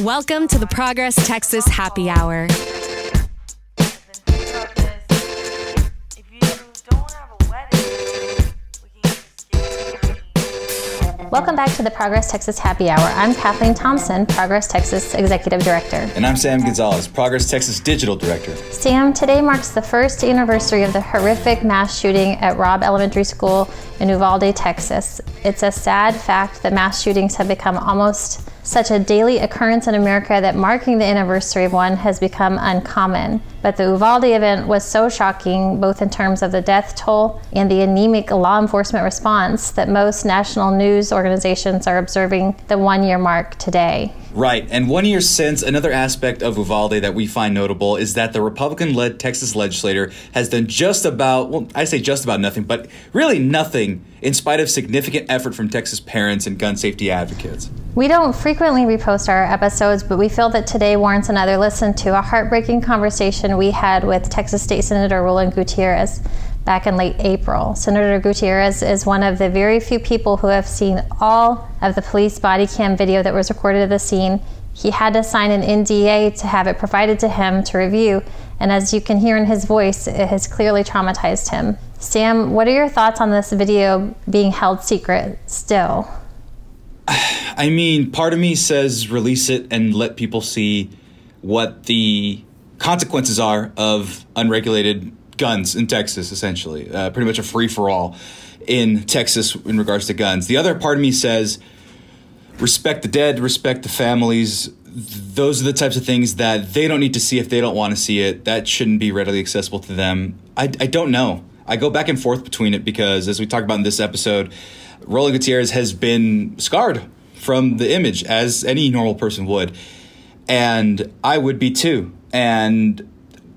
Welcome to the Progress Texas Happy Hour. Welcome back to the Progress Texas Happy Hour. I'm Kathleen Thompson, Progress Texas Executive Director. And I'm Sam Gonzalez, Progress Texas Digital Director. Sam, today marks the first anniversary of the horrific mass shooting at Robb Elementary School in Uvalde, Texas. It's a sad fact that mass shootings have become almost such a daily occurrence in America that marking the anniversary of one has become uncommon. But the Uvalde event was so shocking, both in terms of the death toll and the anemic law enforcement response, that most national news organizations are observing the one year mark today. Right. And one year since, another aspect of Uvalde that we find notable is that the Republican led Texas legislator has done just about, well, I say just about nothing, but really nothing in spite of significant effort from Texas parents and gun safety advocates. We don't frequently repost our episodes, but we feel that today warrants another listen to a heartbreaking conversation we had with Texas State Senator Roland Gutierrez back in late April. Senator Gutierrez is one of the very few people who have seen all of the police body cam video that was recorded at the scene. He had to sign an NDA to have it provided to him to review, and as you can hear in his voice, it has clearly traumatized him. Sam, what are your thoughts on this video being held secret still? I mean, part of me says release it and let people see what the consequences are of unregulated guns in Texas, essentially. Uh, pretty much a free for all in Texas in regards to guns. The other part of me says respect the dead, respect the families. Those are the types of things that they don't need to see if they don't want to see it. That shouldn't be readily accessible to them. I, I don't know. I go back and forth between it because, as we talked about in this episode, Roland Gutierrez has been scarred from the image, as any normal person would. And I would be too. And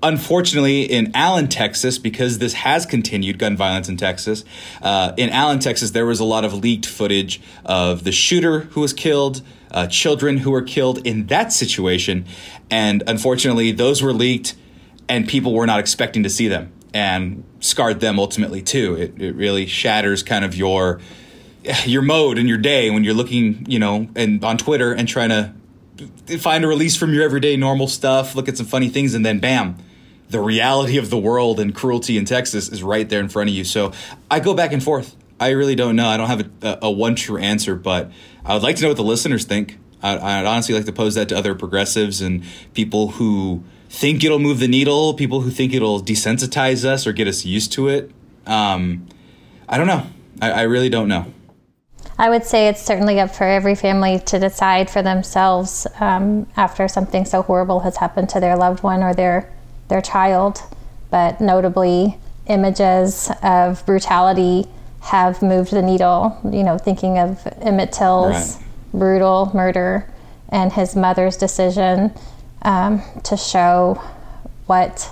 unfortunately, in Allen, Texas, because this has continued gun violence in Texas, uh, in Allen, Texas, there was a lot of leaked footage of the shooter who was killed, uh, children who were killed in that situation. And unfortunately, those were leaked, and people were not expecting to see them and scarred them ultimately too. It, it really shatters kind of your your mode and your day when you're looking, you know, and on Twitter and trying to find a release from your everyday normal stuff, look at some funny things, and then bam, the reality of the world and cruelty in Texas is right there in front of you. So I go back and forth. I really don't know. I don't have a, a one true answer, but I would like to know what the listeners think. I'd, I'd honestly like to pose that to other progressives and people who think it'll move the needle, people who think it'll desensitize us or get us used to it. Um, I don't know. I, I really don't know. I would say it's certainly up for every family to decide for themselves um, after something so horrible has happened to their loved one or their their child. But notably, images of brutality have moved the needle. You know, thinking of Emmett Till's right. brutal murder and his mother's decision um, to show what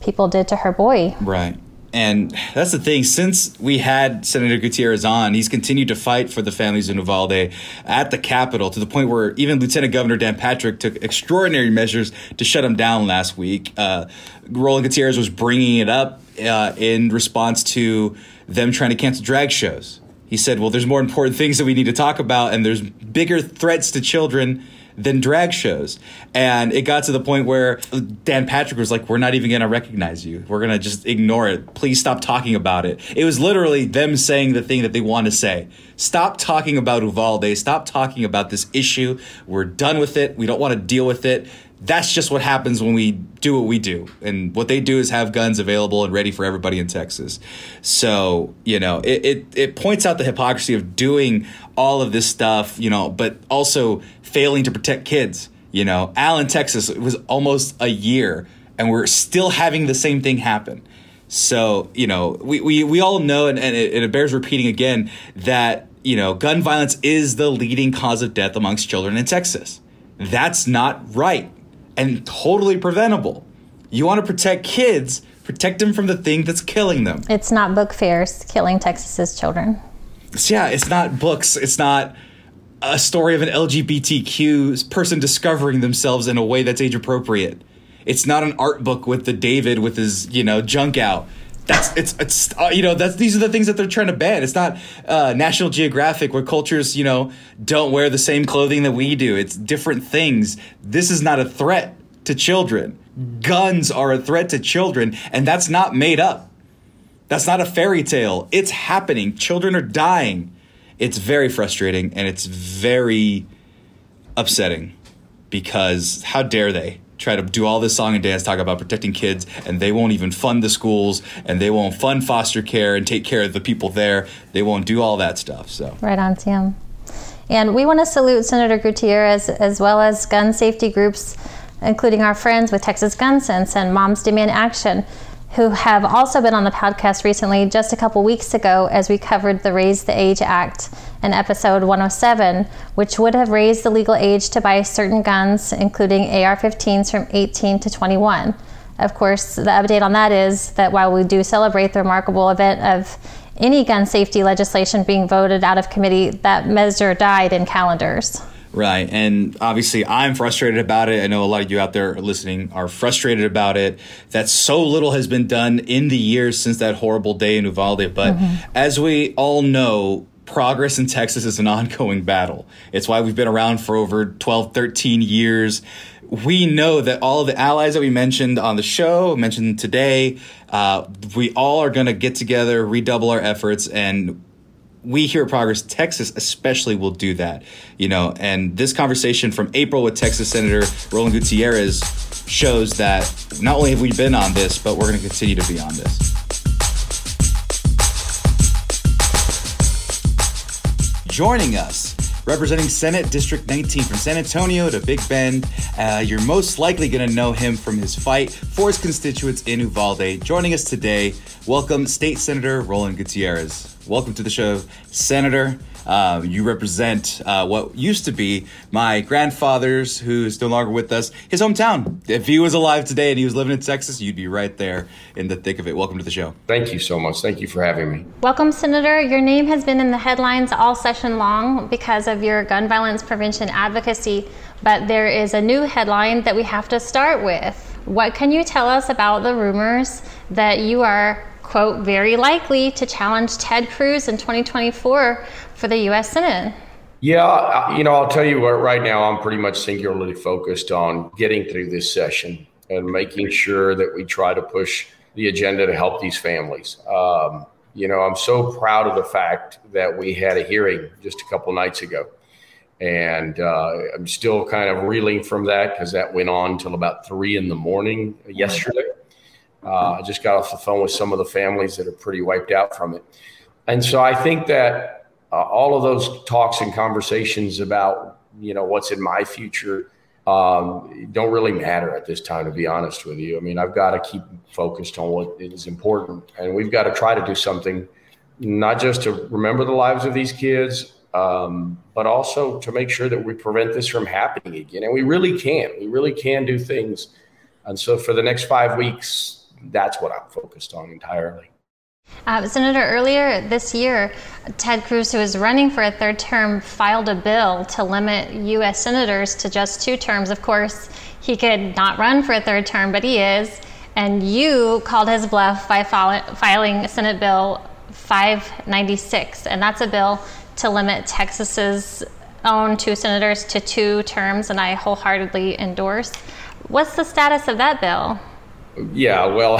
people did to her boy. Right. And that's the thing. Since we had Senator Gutierrez on, he's continued to fight for the families in Uvalde at the Capitol to the point where even Lieutenant Governor Dan Patrick took extraordinary measures to shut him down last week. Uh, Roland Gutierrez was bringing it up uh, in response to them trying to cancel drag shows. He said, Well, there's more important things that we need to talk about, and there's bigger threats to children than drag shows. And it got to the point where Dan Patrick was like, We're not even going to recognize you. We're going to just ignore it. Please stop talking about it. It was literally them saying the thing that they want to say. Stop talking about Uvalde. Stop talking about this issue. We're done with it. We don't want to deal with it that's just what happens when we do what we do. And what they do is have guns available and ready for everybody in Texas. So, you know, it, it, it, points out the hypocrisy of doing all of this stuff, you know, but also failing to protect kids. You know, Allen, Texas, it was almost a year and we're still having the same thing happen. So, you know, we, we, we all know, and, and it, it bears repeating again, that, you know, gun violence is the leading cause of death amongst children in Texas. That's not right and totally preventable. You want to protect kids, protect them from the thing that's killing them. It's not book fairs killing Texas's children. yeah, it's not books. It's not a story of an LGBTQ person discovering themselves in a way that's age appropriate. It's not an art book with the David with his, you know, junk out. That's it's it's uh, you know that's these are the things that they're trying to ban. It's not uh, National Geographic where cultures you know don't wear the same clothing that we do. It's different things. This is not a threat to children. Guns are a threat to children, and that's not made up. That's not a fairy tale. It's happening. Children are dying. It's very frustrating and it's very upsetting because how dare they? Try to do all this song and dance talk about protecting kids and they won't even fund the schools and they won't fund foster care and take care of the people there. They won't do all that stuff so. Right on tim and we want to salute senator gutierrez as well as gun safety groups including our friends with texas gun sense and moms demand action who have also been on the podcast recently just a couple weeks ago as we covered the Raise the Age Act in episode 107, which would have raised the legal age to buy certain guns, including AR 15s, from 18 to 21. Of course, the update on that is that while we do celebrate the remarkable event of any gun safety legislation being voted out of committee, that measure died in calendars. Right. And obviously, I'm frustrated about it. I know a lot of you out there listening are frustrated about it. That so little has been done in the years since that horrible day in Uvalde. But mm-hmm. as we all know, progress in Texas is an ongoing battle. It's why we've been around for over 12, 13 years. We know that all of the allies that we mentioned on the show, mentioned today, uh, we all are going to get together, redouble our efforts, and we here at Progress Texas especially will do that, you know. And this conversation from April with Texas Senator Roland Gutierrez shows that not only have we been on this, but we're going to continue to be on this. Joining us representing Senate District 19 from San Antonio to Big Bend. Uh, you're most likely going to know him from his fight for his constituents in Uvalde. Joining us today, welcome State Senator Roland Gutierrez. Welcome to the show, Senator. Uh, you represent uh, what used to be my grandfather's, who's no longer with us, his hometown. If he was alive today and he was living in Texas, you'd be right there in the thick of it. Welcome to the show. Thank you so much. Thank you for having me. Welcome, Senator. Your name has been in the headlines all session long because of your gun violence prevention advocacy, but there is a new headline that we have to start with. What can you tell us about the rumors that you are quote, very likely to challenge Ted Cruz in 2024 for the U.S. Senate. Yeah, you know, I'll tell you what, right now, I'm pretty much singularly focused on getting through this session and making sure that we try to push the agenda to help these families. Um, you know, I'm so proud of the fact that we had a hearing just a couple nights ago. And uh, I'm still kind of reeling from that because that went on till about three in the morning yesterday. Uh, I just got off the phone with some of the families that are pretty wiped out from it. And so I think that uh, all of those talks and conversations about, you know, what's in my future um, don't really matter at this time, to be honest with you. I mean, I've got to keep focused on what is important. And we've got to try to do something, not just to remember the lives of these kids, um, but also to make sure that we prevent this from happening again. And we really can. We really can do things. And so for the next five weeks, that's what I'm focused on entirely. Uh, Senator, earlier this year, Ted Cruz, who is running for a third term, filed a bill to limit U.S. senators to just two terms. Of course, he could not run for a third term, but he is. And you called his bluff by filing Senate Bill 596, and that's a bill to limit Texas's own two senators to two terms, and I wholeheartedly endorse. What's the status of that bill? Yeah, well,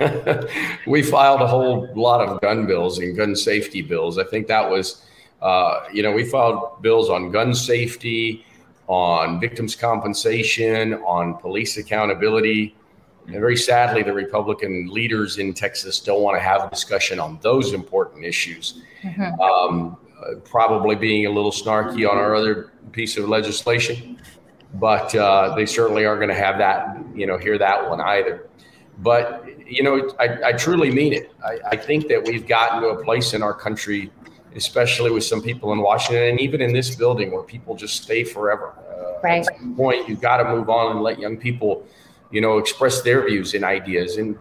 we filed a whole lot of gun bills and gun safety bills. I think that was, uh, you know, we filed bills on gun safety, on victims' compensation, on police accountability. And very sadly, the Republican leaders in Texas don't want to have a discussion on those important issues. Mm-hmm. Um, uh, probably being a little snarky on our other piece of legislation, but uh, they certainly aren't going to have that, you know, hear that one either. But you know, I, I truly mean it. I, I, think that we've gotten to a place in our country, especially with some people in Washington and even in this building, where people just stay forever. Uh, right. At some point, you've got to move on and let young people, you know, express their views and ideas. And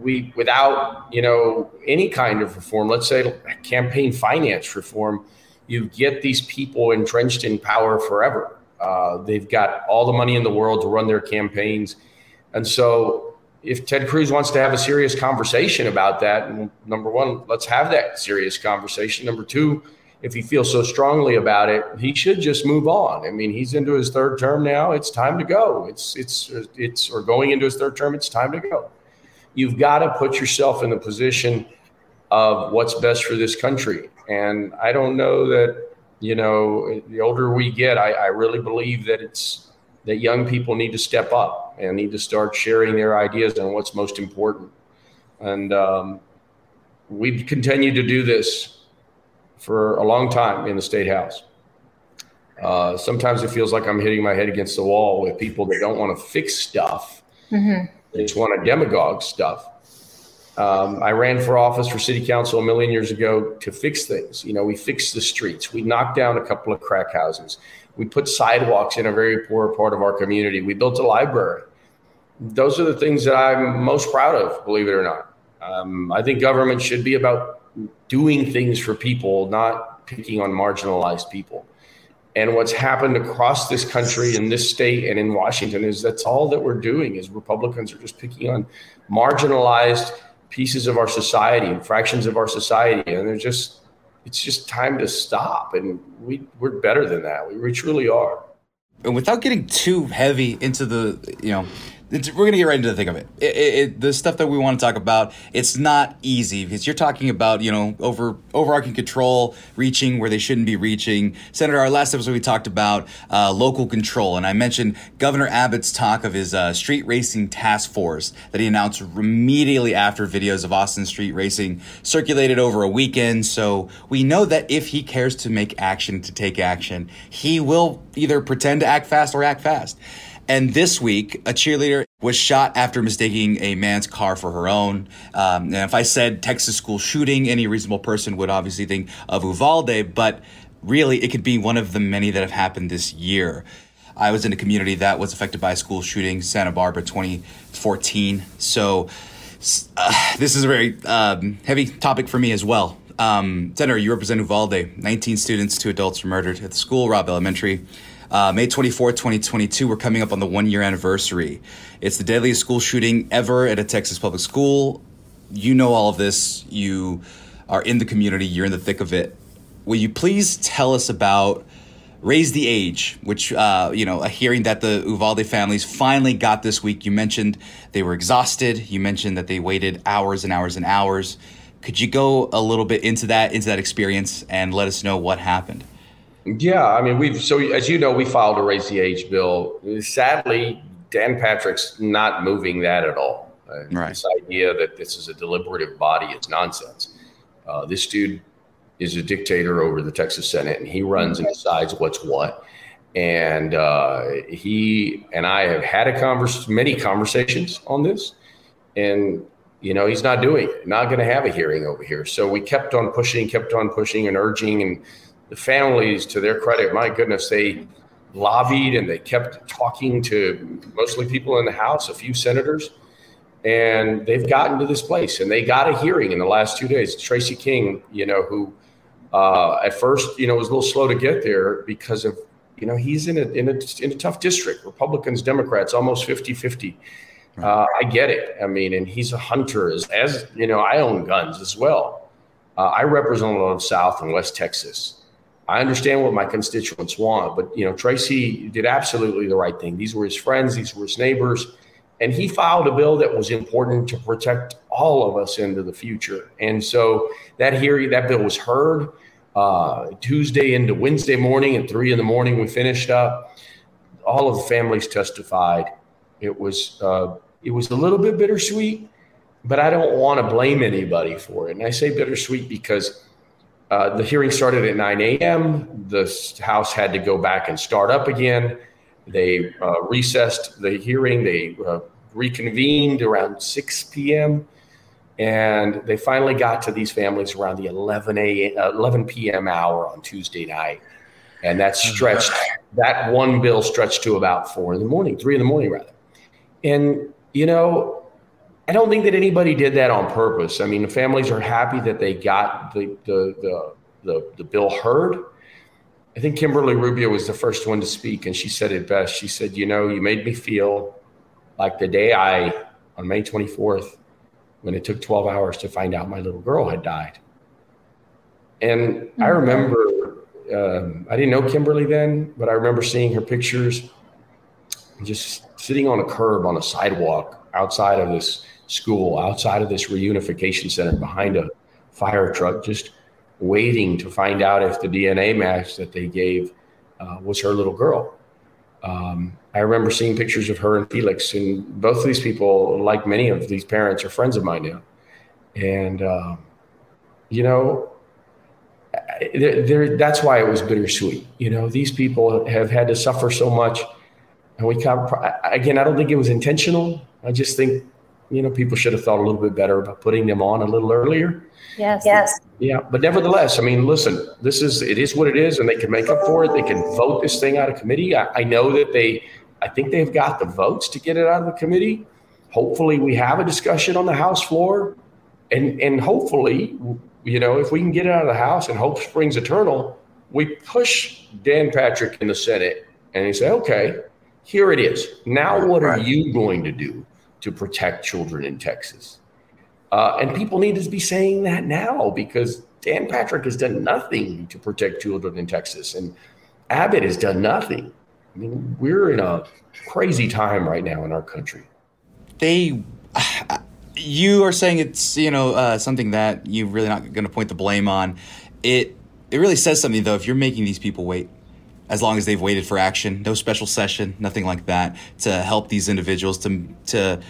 we, without you know any kind of reform, let's say campaign finance reform, you get these people entrenched in power forever. Uh, they've got all the money in the world to run their campaigns, and so if Ted Cruz wants to have a serious conversation about that, number one, let's have that serious conversation. Number two, if he feels so strongly about it, he should just move on. I mean, he's into his third term now. It's time to go. It's it's it's or going into his third term. It's time to go. You've got to put yourself in the position of what's best for this country. And I don't know that you know the older we get, I, I really believe that it's that young people need to step up and need to start sharing their ideas on what's most important. And um, we've continued to do this for a long time in the state house. Uh, sometimes it feels like I'm hitting my head against the wall with people that don't want to fix stuff. Mm-hmm. They just want to demagogue stuff. Um, I ran for office for city council a million years ago to fix things. You know, we fixed the streets. We knocked down a couple of crack houses. We put sidewalks in a very poor part of our community. We built a library. Those are the things that I'm most proud of, believe it or not. Um, I think government should be about doing things for people, not picking on marginalized people. And what's happened across this country, in this state, and in Washington is that's all that we're doing is Republicans are just picking on marginalized pieces of our society and fractions of our society, and they're just it's just time to stop. And we we're better than that. We, we truly are. And without getting too heavy into the you know we're going to get right into the thick of it. It, it, it. The stuff that we want to talk about, it's not easy because you're talking about, you know, over overarching control, reaching where they shouldn't be reaching. Senator, our last episode we talked about uh, local control, and I mentioned Governor Abbott's talk of his uh, street racing task force that he announced immediately after videos of Austin street racing circulated over a weekend. So we know that if he cares to make action, to take action, he will either pretend to act fast or act fast. And this week, a cheerleader was shot after mistaking a man's car for her own. Um, and if I said Texas school shooting, any reasonable person would obviously think of Uvalde, but really it could be one of the many that have happened this year. I was in a community that was affected by a school shooting, Santa Barbara 2014. So uh, this is a very um, heavy topic for me as well. Um, Senator, you represent Uvalde. 19 students, two adults were murdered at the school, Robb Elementary. Uh, May 24th, 2022, we're coming up on the one year anniversary. It's the deadliest school shooting ever at a Texas public school. You know all of this. You are in the community, you're in the thick of it. Will you please tell us about Raise the Age, which, uh, you know, a hearing that the Uvalde families finally got this week? You mentioned they were exhausted. You mentioned that they waited hours and hours and hours. Could you go a little bit into that, into that experience, and let us know what happened? Yeah, I mean, we've so as you know, we filed a raise the age bill. Sadly, Dan Patrick's not moving that at all. Uh, right. This idea that this is a deliberative body is nonsense. Uh, this dude is a dictator over the Texas Senate, and he runs and decides what's what. And uh, he and I have had a converse, many conversations on this, and you know he's not doing it. Not going to have a hearing over here. So we kept on pushing, kept on pushing, and urging, and the families, to their credit, my goodness, they lobbied and they kept talking to mostly people in the House, a few senators, and they've gotten to this place. And they got a hearing in the last two days. Tracy King, you know, who uh, at first, you know, was a little slow to get there because of, you know, he's in a, in a, in a tough district, Republicans, Democrats, almost 50 50. Uh, I get it. I mean, and he's a hunter, as, as you know, I own guns as well. Uh, I represent a lot of South and West Texas. I understand what my constituents want, but you know, Tracy did absolutely the right thing. These were his friends, these were his neighbors, and he filed a bill that was important to protect all of us into the future. And so that hearing, that bill was heard uh, Tuesday into Wednesday morning at three in the morning. We finished up. All of the families testified. It was uh, it was a little bit bittersweet, but I don't want to blame anybody for it. And I say bittersweet because uh, the hearing started at 9 a.m. The House had to go back and start up again. They uh, recessed the hearing. They uh, reconvened around 6 p.m. And they finally got to these families around the 11, a, 11 p.m. hour on Tuesday night. And that stretched, that one bill stretched to about four in the morning, three in the morning, rather. And, you know, I don't think that anybody did that on purpose. I mean, the families are happy that they got the the the the, the bill heard. I think Kimberly Rubio was the first one to speak, and she said it best. She said, "You know, you made me feel like the day I on May 24th when it took 12 hours to find out my little girl had died. And mm-hmm. I remember, um, I didn't know Kimberly then, but I remember seeing her pictures just sitting on a curb on a sidewalk outside of this school, outside of this reunification center behind a fire truck, just waiting to find out if the DNA match that they gave uh, was her little girl. Um, I remember seeing pictures of her and Felix, and both of these people, like many of these parents, are friends of mine now. And, uh, you know, they're, they're, that's why it was bittersweet. You know, these people have had to suffer so much. And we again, I don't think it was intentional. I just think, you know, people should have thought a little bit better about putting them on a little earlier. Yes. Yes. Yeah, but nevertheless, I mean, listen, this is it is what it is, and they can make up for it. They can vote this thing out of committee. I, I know that they, I think they've got the votes to get it out of the committee. Hopefully, we have a discussion on the House floor, and and hopefully, you know, if we can get it out of the House and hope springs eternal, we push Dan Patrick in the Senate, and he say, okay, here it is. Now, what are you going to do to protect children in Texas? Uh, and people need to be saying that now because Dan Patrick has done nothing to protect children in Texas, and Abbott has done nothing. I mean, we're in a crazy time right now in our country. They, you are saying it's you know uh, something that you're really not going to point the blame on. It it really says something though if you're making these people wait as long as they've waited for action, no special session, nothing like that to help these individuals to to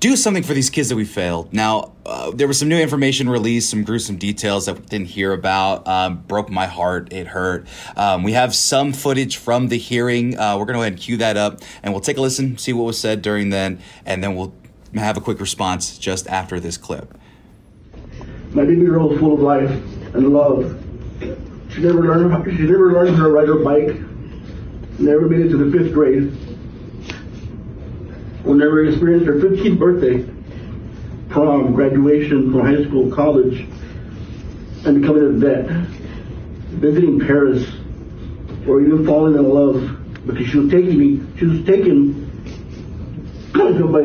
do something for these kids that we failed. Now, uh, there was some new information released, some gruesome details that we didn't hear about. Um, broke my heart. It hurt. Um, we have some footage from the hearing. Uh, we're going to go ahead and cue that up, and we'll take a listen, see what was said during then, and then we'll have a quick response just after this clip. My baby girl full of life and love. She never learned. She never learned how to ride her bike. Never made it to the fifth grade will never experience her 15th birthday, prom, graduation from high school, college, and becoming a vet, visiting Paris, or even falling in love because she was taking me, she was taken by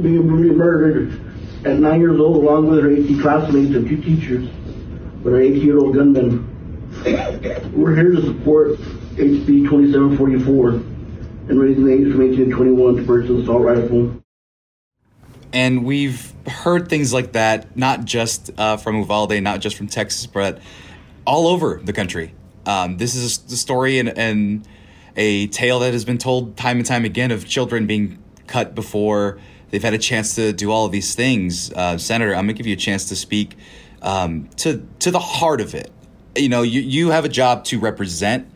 being murdered at nine years old along with her 18 classmates and two teachers with our 18-year-old gunman. We're here to support HB 2744 and raising the age from 18 to 21 to purchase an assault rifle. And we've heard things like that, not just uh, from Uvalde, not just from Texas, but all over the country. Um, this is the story and, and a tale that has been told time and time again of children being cut before they've had a chance to do all of these things. Uh, Senator, I'm going to give you a chance to speak um, to to the heart of it. You know, you, you have a job to represent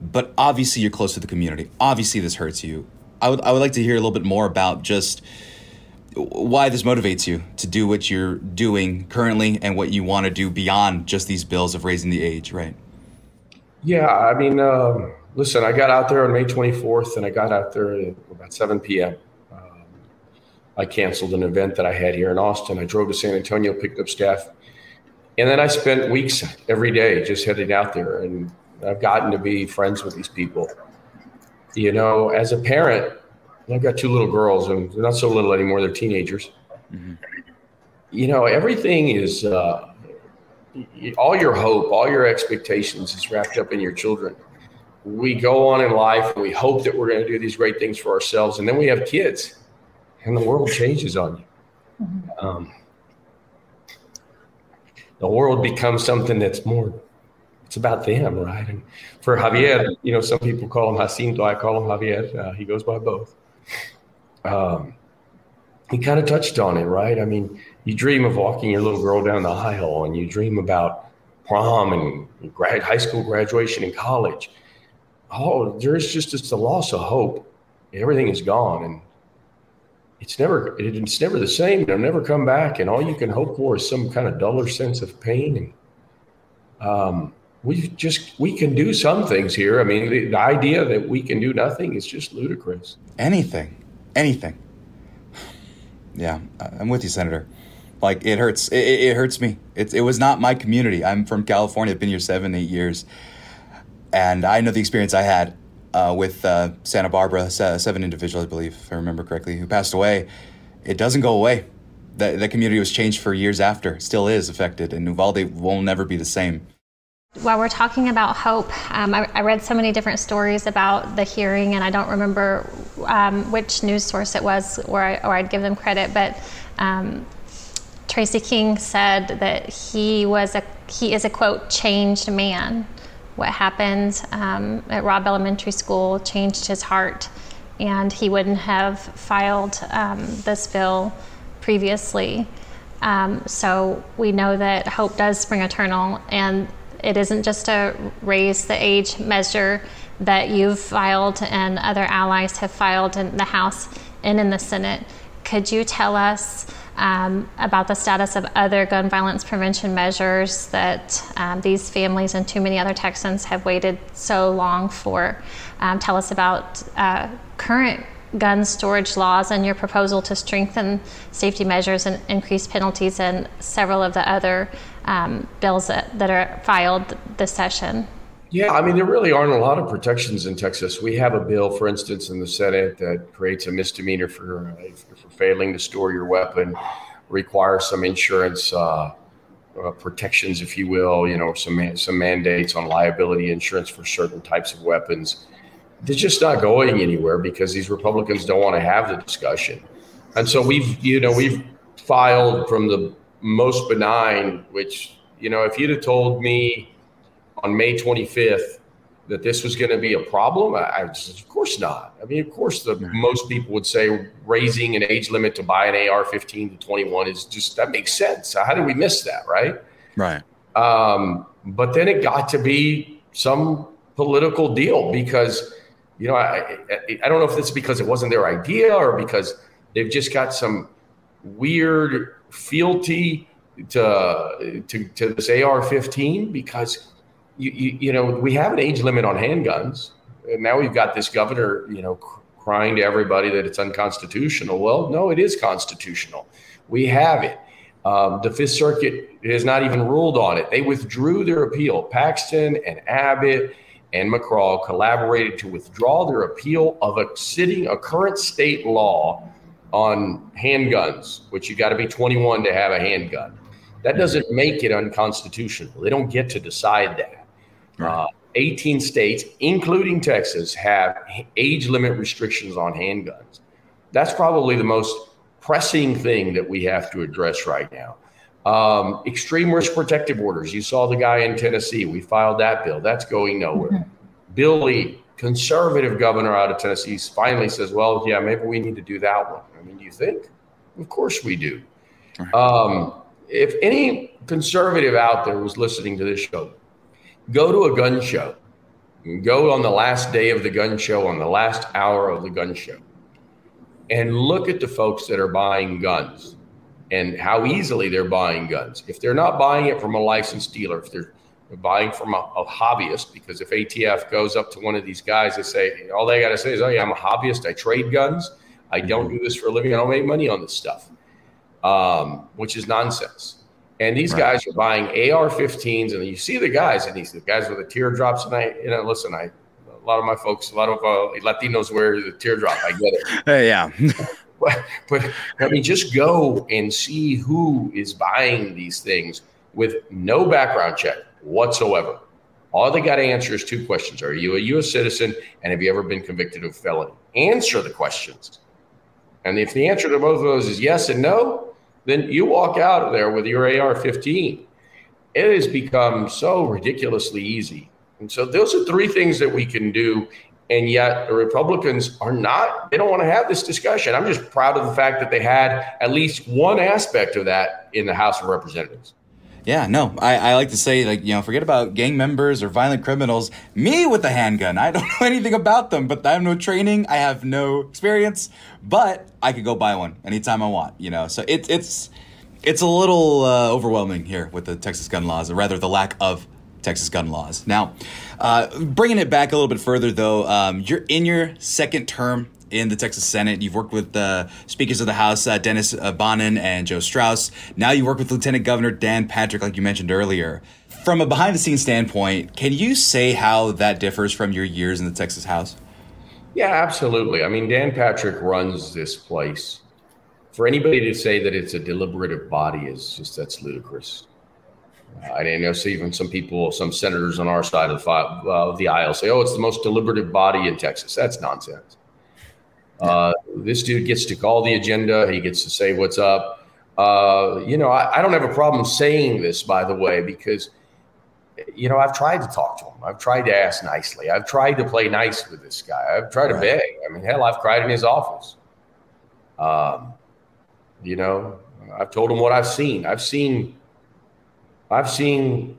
but obviously you're close to the community. Obviously this hurts you. I would I would like to hear a little bit more about just why this motivates you to do what you're doing currently and what you want to do beyond just these bills of raising the age, right? Yeah, I mean, uh, listen, I got out there on May 24th, and I got out there about 7 p.m. Um, I canceled an event that I had here in Austin. I drove to San Antonio, picked up staff, and then I spent weeks every day just heading out there and I've gotten to be friends with these people. You know, as a parent, I've got two little girls, and they're not so little anymore. They're teenagers. Mm-hmm. You know, everything is uh, all your hope, all your expectations is wrapped up in your children. We go on in life and we hope that we're going to do these great things for ourselves, and then we have kids, and the world changes on you. Mm-hmm. Um, the world becomes something that's more it's about them, right? And for Javier, you know, some people call him Jacinto. I call him Javier. Uh, he goes by both. Um, he kind of touched on it, right? I mean, you dream of walking your little girl down the aisle, and you dream about prom and grad, high school graduation and college. Oh, there's just it's a loss of hope. Everything is gone, and it's never it's never the same. It'll never come back, and all you can hope for is some kind of duller sense of pain. And um, we just we can do some things here. I mean, the, the, idea that we can do nothing is just ludicrous. Anything, anything. Yeah, I'm with you, Senator. Like it hurts. It, it hurts me. It, it was not my community. I'm from California. I've been here seven, eight years, and I know the experience I had uh, with uh, Santa Barbara. Seven individuals, I believe, if I remember correctly, who passed away. it doesn't go away. That, that community was changed for years after, still is affected, and Uvalde will never be the same. While we're talking about hope, um, I, I, read so many different stories about the hearing, and I don't remember um, which news source it was, or, I, or I'd give them credit, but um, Tracy King said that he was a he is a quote changed man. What happened um, at Robb Elementary School changed his heart, and he wouldn't have filed um, this bill previously. Um, so we know that hope does spring eternal, and it isn't just to raise the age measure that you've filed and other allies have filed in the House and in the Senate. Could you tell us um, about the status of other gun violence prevention measures that um, these families and too many other Texans have waited so long for? Um, tell us about uh, current gun storage laws and your proposal to strengthen safety measures and increase penalties and several of the other um, bills that, that are filed this session. Yeah, I mean, there really aren't a lot of protections in Texas. We have a bill, for instance, in the Senate that creates a misdemeanor for, uh, for failing to store your weapon, requires some insurance uh, uh, protections, if you will, you know, some some mandates on liability insurance for certain types of weapons. They're just not going anywhere because these Republicans don't want to have the discussion. And so we've, you know, we've filed from the most benign, which, you know, if you'd have told me on May 25th that this was going to be a problem, I, I just, of course not. I mean, of course, the most people would say raising an age limit to buy an AR-15 to 21 is just that makes sense. How did we miss that, right? Right. Um, but then it got to be some political deal because you know, I, I don't know if it's because it wasn't their idea or because they've just got some weird fealty to to, to this AR-15 because you, you, you know we have an age limit on handguns and now we've got this governor you know crying to everybody that it's unconstitutional. Well, no, it is constitutional. We have it. Um, the Fifth Circuit has not even ruled on it. They withdrew their appeal. Paxton and Abbott and McCraw collaborated to withdraw their appeal of a sitting a current state law on handguns, which you got to be 21 to have a handgun. That doesn't make it unconstitutional. They don't get to decide that. Right. Uh, 18 states, including Texas, have age limit restrictions on handguns. That's probably the most pressing thing that we have to address right now. Um, extreme risk protective orders. You saw the guy in Tennessee. We filed that bill. That's going nowhere. Mm-hmm. Bill Lee, conservative governor out of Tennessee, finally says, well, yeah, maybe we need to do that one. I mean, do you think? Of course we do. Um, if any conservative out there was listening to this show, go to a gun show. Go on the last day of the gun show, on the last hour of the gun show, and look at the folks that are buying guns and how easily they're buying guns. If they're not buying it from a licensed dealer, if they're buying from a, a, hobbyist, because if ATF goes up to one of these guys, they say, all they got to say is, oh, yeah, I'm a hobbyist. I trade guns. I don't do this for a living. I don't make money on this stuff, um, which is nonsense. And these right. guys are buying AR-15s, and you see the guys, and these the guys with the teardrops. And I, you know, listen, I, a lot of my folks, a lot of uh, Latinos wear the teardrop. I get it. Yeah. but, but I mean, just go and see who is buying these things with no background check whatsoever. All they got to answer is two questions: Are you a U.S. citizen, and have you ever been convicted of felony? Answer the questions. And if the answer to both of those is yes and no, then you walk out of there with your AR-15. It has become so ridiculously easy. And so those are three things that we can do and yet the Republicans are not, they don't want to have this discussion. I'm just proud of the fact that they had at least one aspect of that in the House of Representatives. Yeah, no, I, I like to say, like, you know, forget about gang members or violent criminals. Me with a handgun. I don't know anything about them, but I have no training. I have no experience, but I could go buy one anytime I want, you know? So it, it's, it's a little uh, overwhelming here with the Texas gun laws, or rather the lack of Texas gun laws. Now, uh, bringing it back a little bit further, though, um, you're in your second term in the Texas Senate. You've worked with the speakers of the House, uh, Dennis uh, Bonnen and Joe Straus. Now you work with Lieutenant Governor Dan Patrick, like you mentioned earlier. From a behind the scenes standpoint, can you say how that differs from your years in the Texas House? Yeah, absolutely. I mean, Dan Patrick runs this place for anybody to say that it's a deliberative body is just that's ludicrous. I didn't know. Even some people, some senators on our side of the, uh, the aisle say, "Oh, it's the most deliberative body in Texas." That's nonsense. Uh, this dude gets to call the agenda. He gets to say what's up. Uh, you know, I, I, don't have a problem saying this, by the way, because you know I've tried to talk to him. I've tried to ask nicely. I've tried to play nice with this guy. I've tried to beg. I mean, hell, I've cried in his office. Um, you know, I've told him what I've seen. I've seen I've seen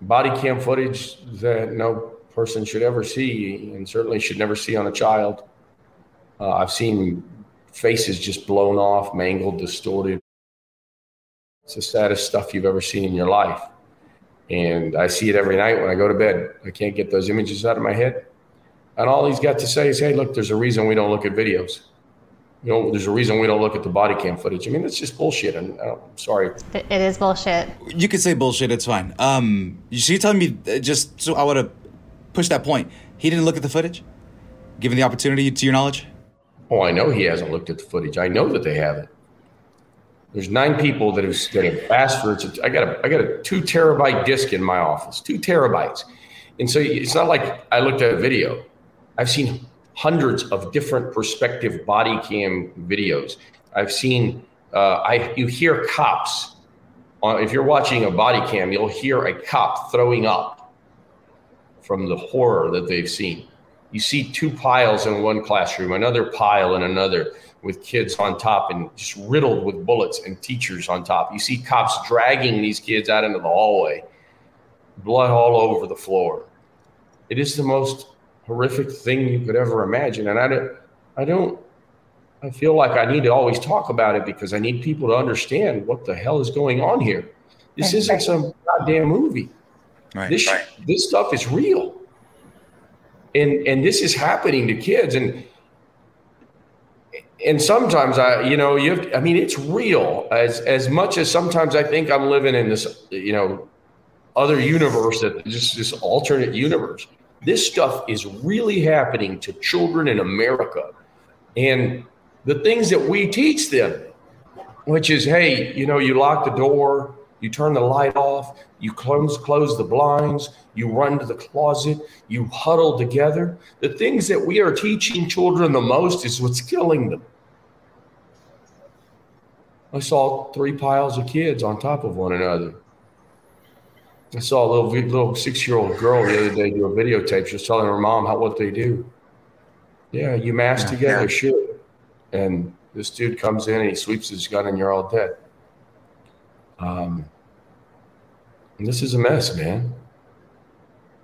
body cam footage that no person should ever see and certainly should never see on a child. Uh, I've seen faces just blown off, mangled, distorted. It's the saddest stuff you've ever seen in your life. And I see it every night when I go to bed. I can't get those images out of my head. And all he's got to say is, hey, look, there's a reason we don't look at videos you know, there's a reason we don't look at the body cam footage. I mean, it's just bullshit. And uh, I'm sorry. It is bullshit. You could say bullshit. It's fine. Um, you see, telling me uh, just so I want to push that point. He didn't look at the footage, given the opportunity to your knowledge. Oh, I know he hasn't looked at the footage. I know that they haven't. There's nine people that have, that have asked for it. I got a I got a two terabyte disk in my office, two terabytes, and so it's not like I looked at a video. I've seen hundreds of different perspective body cam videos. I've seen, uh, I you hear cops. Uh, if you're watching a body cam, you'll hear a cop throwing up from the horror that they've seen. You see two piles in one classroom, another pile in another, with kids on top and just riddled with bullets and teachers on top. You see cops dragging these kids out into the hallway, blood all over the floor. It is the most horrific thing you could ever imagine. And I don't, I don't, I feel like I need to always talk about it because I need people to understand what the hell is going on here. This isn't some goddamn movie. Right. This right. this stuff is real, and and this is happening to kids. And and sometimes I, you know, you. Have, I mean, it's real as as much as sometimes I think I'm living in this, you know, other universe that just this alternate universe. This stuff is really happening to children in America. And the things that we teach them, which is, hey, you know, you lock the door, you turn the light off, you close close the blinds, you run to the closet, you huddle together. The things that we are teaching children the most is what's killing them. I saw three piles of kids on top of one another. I saw a little little six year old girl the other day do a videotape. She was telling her mom how what they do. Yeah, you mash yeah, together, yeah. shoot. And this dude comes in and he sweeps his gun, and you're all dead. Um, this is a mess, man.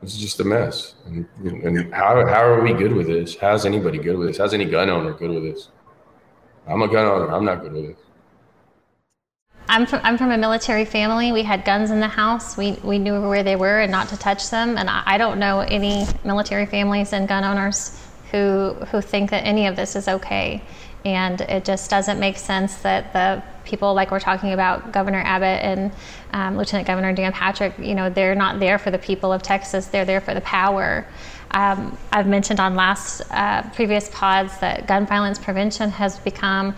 This is just a mess. And, and how, how are we good with this? How's anybody good with this? How's any gun owner good with this? I'm a gun owner. I'm not good with it. I'm from, I'm from a military family. We had guns in the house. We, we knew where they were and not to touch them. And I, I don't know any military families and gun owners who, who think that any of this is okay. And it just doesn't make sense that the people like we're talking about, Governor Abbott and um, Lieutenant Governor Dan Patrick, you know, they're not there for the people of Texas. They're there for the power. Um, I've mentioned on last uh, previous pods that gun violence prevention has become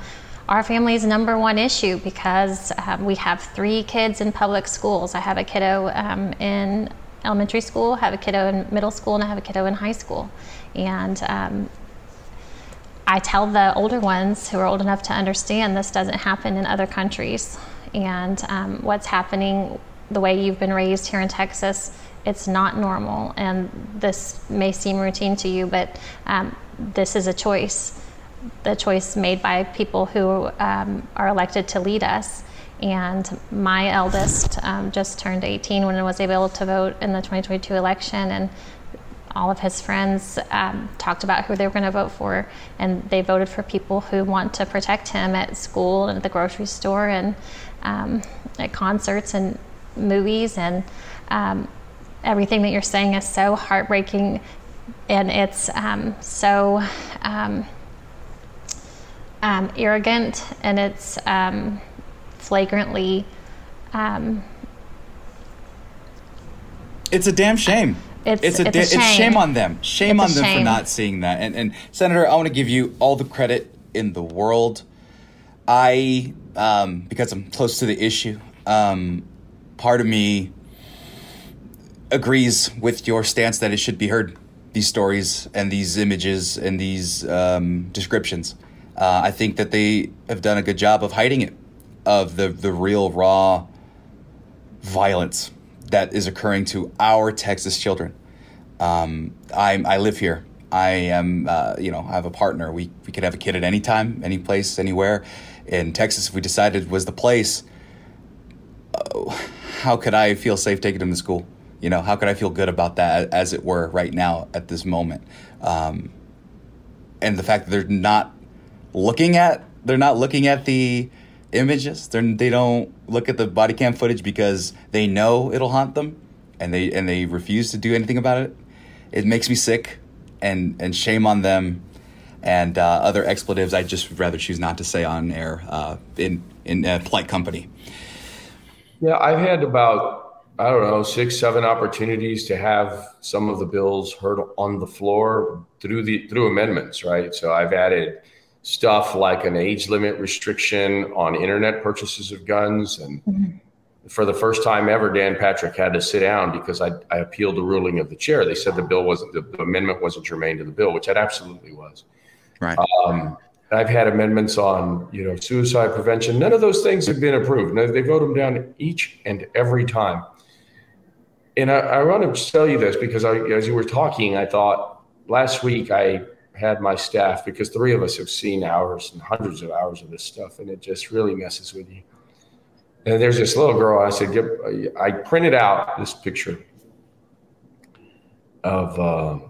our family's number one issue because um, we have three kids in public schools. I have a kiddo um, in elementary school, have a kiddo in middle school, and I have a kiddo in high school. And um, I tell the older ones who are old enough to understand this doesn't happen in other countries. And um, what's happening, the way you've been raised here in Texas, it's not normal. And this may seem routine to you, but um, this is a choice the choice made by people who um, are elected to lead us. And my eldest um, just turned 18 when he was able to vote in the 2022 election, and all of his friends um, talked about who they were going to vote for, and they voted for people who want to protect him at school and at the grocery store and um, at concerts and movies and um, everything that you're saying is so heartbreaking, and it's um, so um, arrogant and it's um, flagrantly. Um, it's a damn shame. It's, it's, a, it's, a shame. it's shame on them. Shame it's on them shame. for not seeing that. And, and Senator, I want to give you all the credit in the world. I, um, because I'm close to the issue, um, part of me agrees with your stance that it should be heard. These stories and these images and these um, descriptions. Uh, I think that they have done a good job of hiding it, of the the real raw violence that is occurring to our Texas children. Um, I I live here. I am, uh, you know, I have a partner. We we could have a kid at any time, any place, anywhere. In Texas, if we decided was the place, uh, how could I feel safe taking them to school? You know, how could I feel good about that, as it were, right now at this moment? Um, and the fact that they're not looking at, they're not looking at the images. They're, they don't look at the body cam footage because they know it'll haunt them, and they and they refuse to do anything about it. It makes me sick, and and shame on them, and uh, other expletives I just rather choose not to say on air uh, in in polite company. Yeah, I've had about I don't know, six, seven opportunities to have some of the bills heard on the floor through the through amendments, right? So I've added stuff like an age limit restriction on internet purchases of guns, and mm-hmm. for the first time ever, Dan Patrick had to sit down because I, I appealed the ruling of the chair. They said the bill wasn't the, the amendment wasn't germane to the bill, which it absolutely was. Right. Um, I've had amendments on, you know, suicide prevention. None of those things have been approved. They vote them down each and every time and I, I want to tell you this because I, as you were talking, I thought last week I had my staff because three of us have seen hours and hundreds of hours of this stuff, and it just really messes with you. And there's this little girl. I said, I printed out this picture of uh,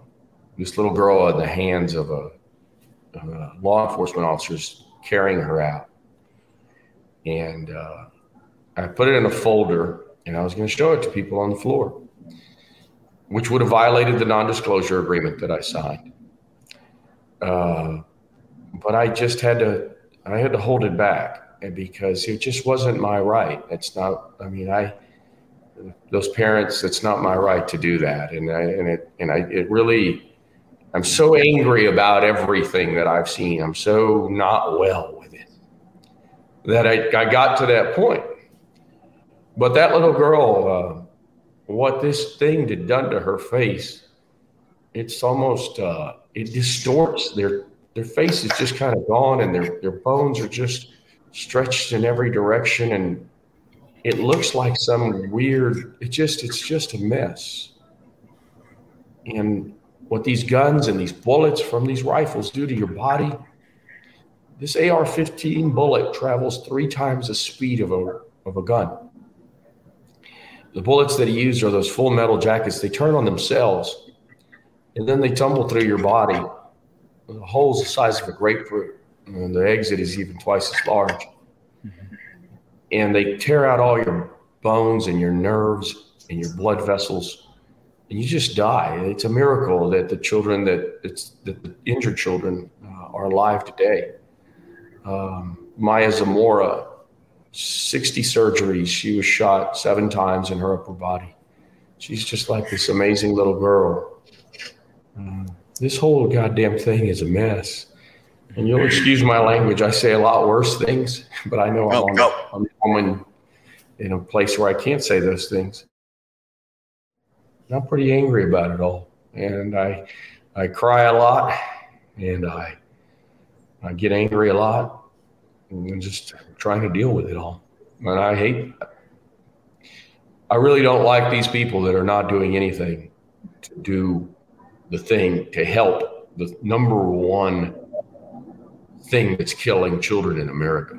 this little girl in the hands of a, law enforcement officers carrying her out, and uh, I put it in a folder, and I was going to show it to people on the floor which would have violated the non-disclosure agreement that I signed. Uh, but I just had to, I had to hold it back because it just wasn't my right. It's not. I mean, I, those parents, it's not my right to do that, and I, and it, and I, it really, I'm so angry about everything that I've seen. I'm so not well with it that I, I got to that point. But that little girl. Uh, what this thing did done to her face, it's almost uh, it distorts their their face is just kind of gone and their their bones are just stretched in every direction and it looks like some weird it just it's just a mess and what these guns and these bullets from these rifles do to your body this ar-15 bullet travels three times the speed of a, of a gun the bullets that he used are those full metal jackets. They turn on themselves and then they tumble through your body. The hole's the size of a grapefruit, and the exit is even twice as large. And they tear out all your bones and your nerves and your blood vessels, and you just die. It's a miracle that the children that it's that the injured children uh, are alive today. Um, Maya Zamora 60 surgeries. She was shot seven times in her upper body. She's just like this amazing little girl. This whole goddamn thing is a mess. And you'll excuse my language. I say a lot worse things, but I know I'm, on, I'm in, in a place where I can't say those things. I'm pretty angry about it all. And I, I cry a lot and I, I get angry a lot and just trying to deal with it all. And I hate, I really don't like these people that are not doing anything to do the thing to help the number one thing that's killing children in America.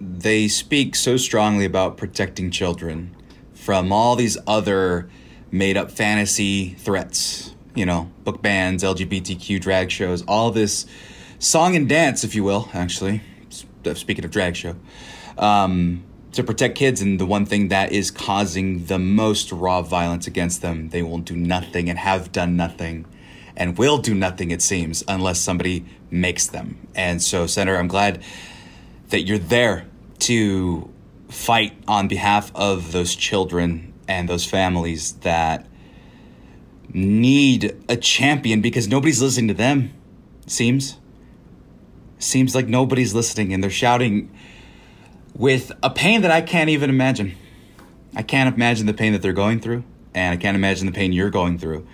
They speak so strongly about protecting children from all these other made up fantasy threats, you know, book bans, LGBTQ drag shows, all this song and dance, if you will, actually, speaking of drag show, um, to protect kids. And the one thing that is causing the most raw violence against them, they will do nothing and have done nothing and will do nothing, it seems, unless somebody makes them. And so, Senator, I'm glad that you're there to fight on behalf of those children and those families that need a champion because nobody's listening to them, seems seems like nobody's listening and they're shouting with a pain that I can't even imagine. I can't imagine the pain that they're going through, and I can't imagine the pain you're going through.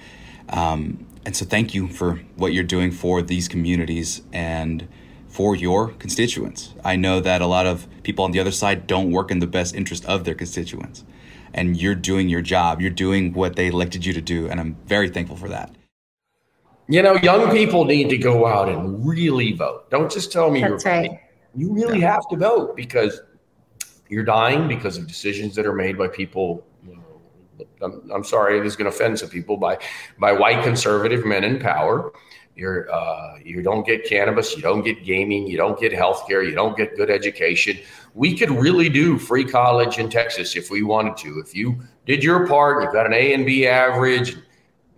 Um, and so, thank you for what you're doing for these communities and for your constituents. I know that a lot of people on the other side don't work in the best interest of their constituents. And you're doing your job. You're doing what they elected you to do. And I'm very thankful for that. You know, young people need to go out and really vote. Don't just tell me That's you're right. voting. You really have to vote because you're dying because of decisions that are made by people. I'm, I'm sorry, this is going to offend some people by by white conservative men in power. You're uh, you don't get cannabis, you don't get gaming, you don't get healthcare, you don't get good education. We could really do free college in Texas if we wanted to. If you did your part, you've got an A and B average.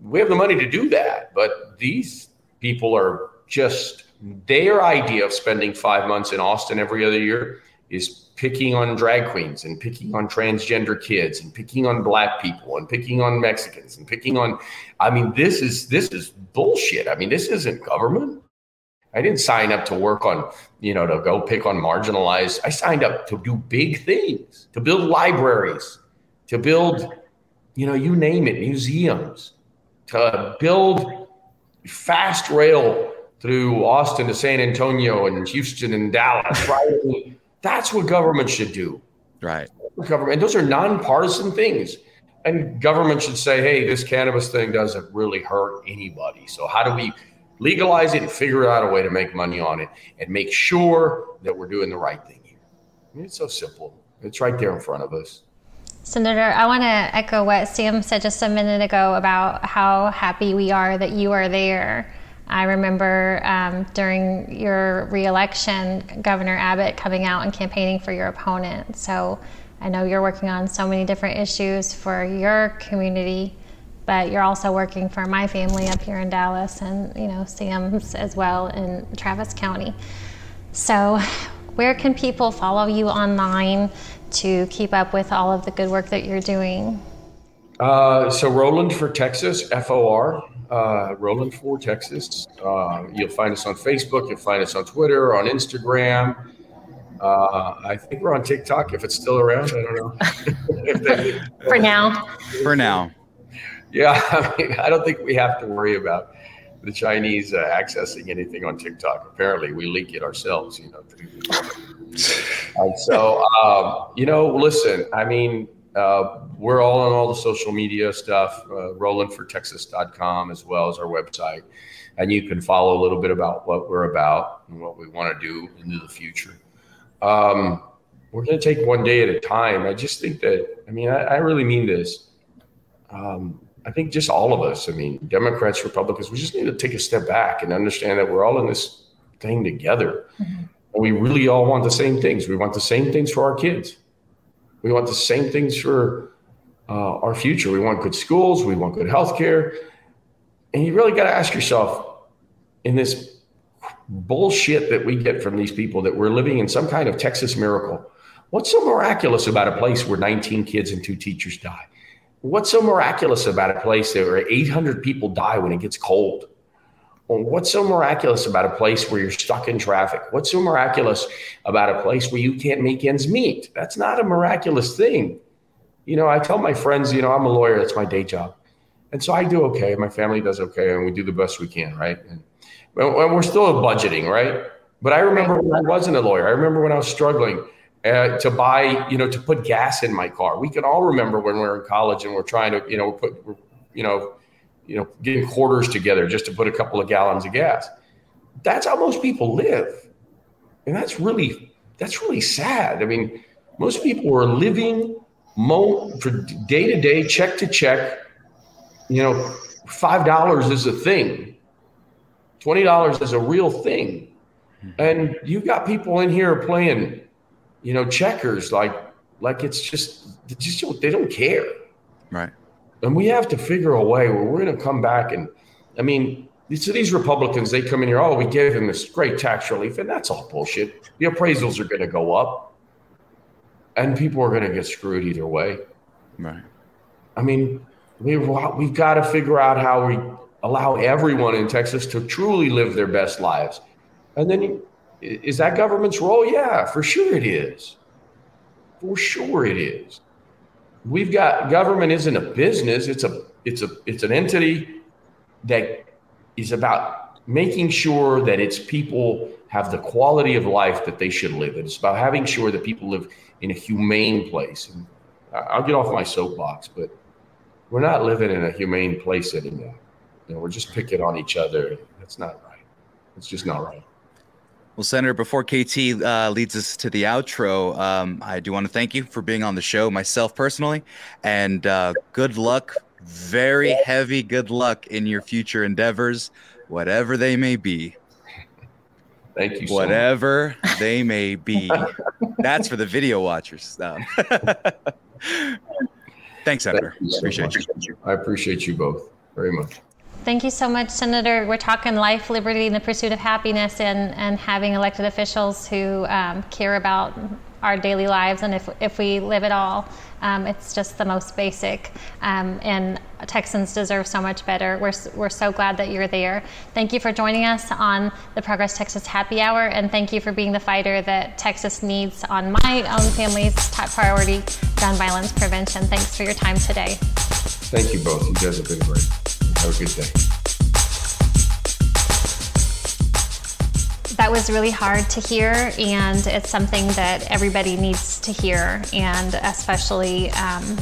We have the money to do that, but these people are just their idea of spending five months in Austin every other year is picking on drag queens and picking on transgender kids and picking on black people and picking on Mexicans and picking on I mean this is this is bullshit. I mean this isn't government. I didn't sign up to work on, you know, to go pick on marginalized. I signed up to do big things, to build libraries, to build, you know, you name it, museums, to build fast rail through Austin to San Antonio and Houston and Dallas, right? That's what government should do. Right. Government, and those are nonpartisan things. And government should say, hey, this cannabis thing doesn't really hurt anybody. So how do we legalize it and figure out a way to make money on it and make sure that we're doing the right thing here? I mean, it's so simple. It's right there in front of us. Senator, I want to echo what Sam said just a minute ago about how happy we are that you are there. I remember um, during your reelection, Governor Abbott coming out and campaigning for your opponent. So I know you're working on so many different issues for your community, but you're also working for my family up here in Dallas and, you know, Sam's as well in Travis County. So, where can people follow you online to keep up with all of the good work that you're doing? Uh, so Roland for Texas, F O R, uh, Roland for Texas. Uh, you'll find us on Facebook. You'll find us on Twitter, on Instagram. Uh, I think we're on TikTok if it's still around. I don't know. They- For now. For now. yeah, I mean, I don't think we have to worry about the Chinese uh, accessing anything on TikTok. Apparently, we leak it ourselves, you know. and so, um, you know, listen, I mean, uh, we're all on all the social media stuff, uh, rolandfortexas.com as well as our website. And you can follow a little bit about what we're about and what we want to do into the future. Um, we're going to take one day at a time. I just think that, I mean, I, I really mean this. Um, I think just all of us, I mean, Democrats, Republicans, we just need to take a step back and understand that we're all in this thing together. And we really all want the same things. We want the same things for our kids. We want the same things for uh, our future. We want good schools. We want good health care. And you really got to ask yourself in this bullshit that we get from these people that we're living in some kind of Texas miracle. What's so miraculous about a place where 19 kids and two teachers die? What's so miraculous about a place where 800 people die when it gets cold? What's so miraculous about a place where you're stuck in traffic? What's so miraculous about a place where you can't make ends meet? That's not a miraculous thing. You know, I tell my friends, you know, I'm a lawyer, that's my day job. And so I do okay, my family does okay, and we do the best we can, right? And, and we're still budgeting, right? But I remember when I wasn't a lawyer, I remember when I was struggling uh, to buy, you know, to put gas in my car. We can all remember when we were in college and we're trying to, you know, put, you know, you know, getting quarters together just to put a couple of gallons of gas. That's how most people live. And that's really, that's really sad. I mean, most people are living for day to day, check to check. You know, $5 is a thing. $20 is a real thing. And you've got people in here playing, you know, checkers like, like it's just, just they don't care. Right. And we have to figure a way where we're going to come back and, I mean, so these Republicans, they come in here, oh, we gave them this great tax relief, and that's all bullshit. The appraisals are going to go up, and people are going to get screwed either way. Right. I mean, we've, we've got to figure out how we allow everyone in Texas to truly live their best lives. And then, Is that government's role? Yeah, for sure it is. For sure it is. We've got government isn't a business, it's a it's a it's an entity that is about making sure that its people have the quality of life that they should live. It's about having sure that people live in a humane place. And I'll get off my soapbox, but we're not living in a humane place anymore. You know, we're just picking on each other. That's not right. It's just not right. Well, Senator, before KT uh, leads us to the outro, um, I do want to thank you for being on the show, myself personally, and uh, good luck, very heavy good luck in your future endeavors, whatever they may be. Thank you. So whatever they may be. That's for the video watchers. Um, thanks, Senator. Thank you so appreciate much. you. I appreciate you both very much. Thank you so much, Senator. We're talking life, liberty, and the pursuit of happiness, and, and having elected officials who um, care about our daily lives and if, if we live at all. Um, it's just the most basic. Um, and Texans deserve so much better. We're, we're so glad that you're there. Thank you for joining us on the Progress Texas Happy Hour, and thank you for being the fighter that Texas needs on my own family's top priority gun violence prevention. Thanks for your time today. Thank you both. You guys have been great. Have a good day. That was really hard to hear, and it's something that everybody needs to hear, and especially um,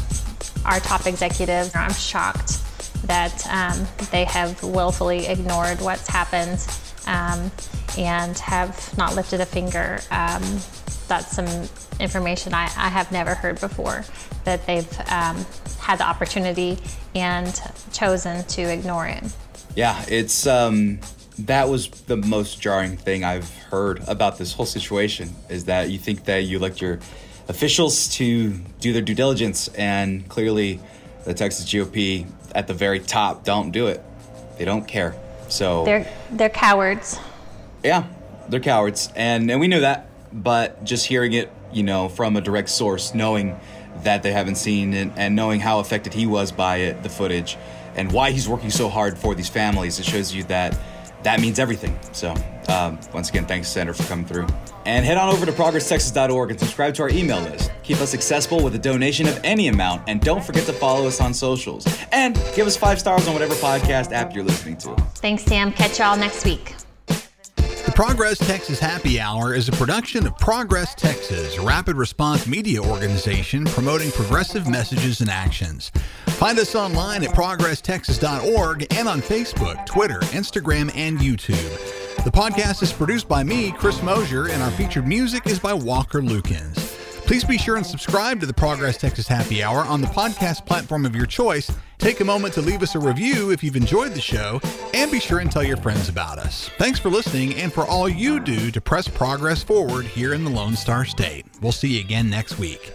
our top executives. I'm shocked that um, they have willfully ignored what's happened um, and have not lifted a finger. Um, that's some information I, I, have never heard before that they've um, had the opportunity and chosen to ignore it. Yeah, it's um, that was the most jarring thing I've heard about this whole situation is that you think that you elect your officials to do their due diligence, and clearly the Texas GOP at the very top don't do it. They don't care. So they're they're cowards. Yeah, they're cowards, and and we knew that, but just hearing it, you know, from a direct source, knowing that they haven't seen it and knowing how affected he was by it, the footage, and why he's working so hard for these families, it shows you that that means everything. So, um, once again, thanks, Senator, for coming through. And head on over to progresstexas.org and subscribe to our email list. Keep us accessible with a donation of any amount, and don't forget to follow us on socials. And give us five stars on whatever podcast app you're listening to. Thanks, Sam. Catch y'all next week. The Progress Texas Happy Hour is a production of Progress Texas, a rapid response media organization promoting progressive messages and actions. Find us online at progresstexas.org and on Facebook, Twitter, Instagram, and YouTube. The podcast is produced by me, Chris Mosier, and our featured music is by Walker Lukens. Please be sure and subscribe to the Progress Texas Happy Hour on the podcast platform of your choice. Take a moment to leave us a review if you've enjoyed the show, and be sure and tell your friends about us. Thanks for listening and for all you do to press progress forward here in the Lone Star State. We'll see you again next week.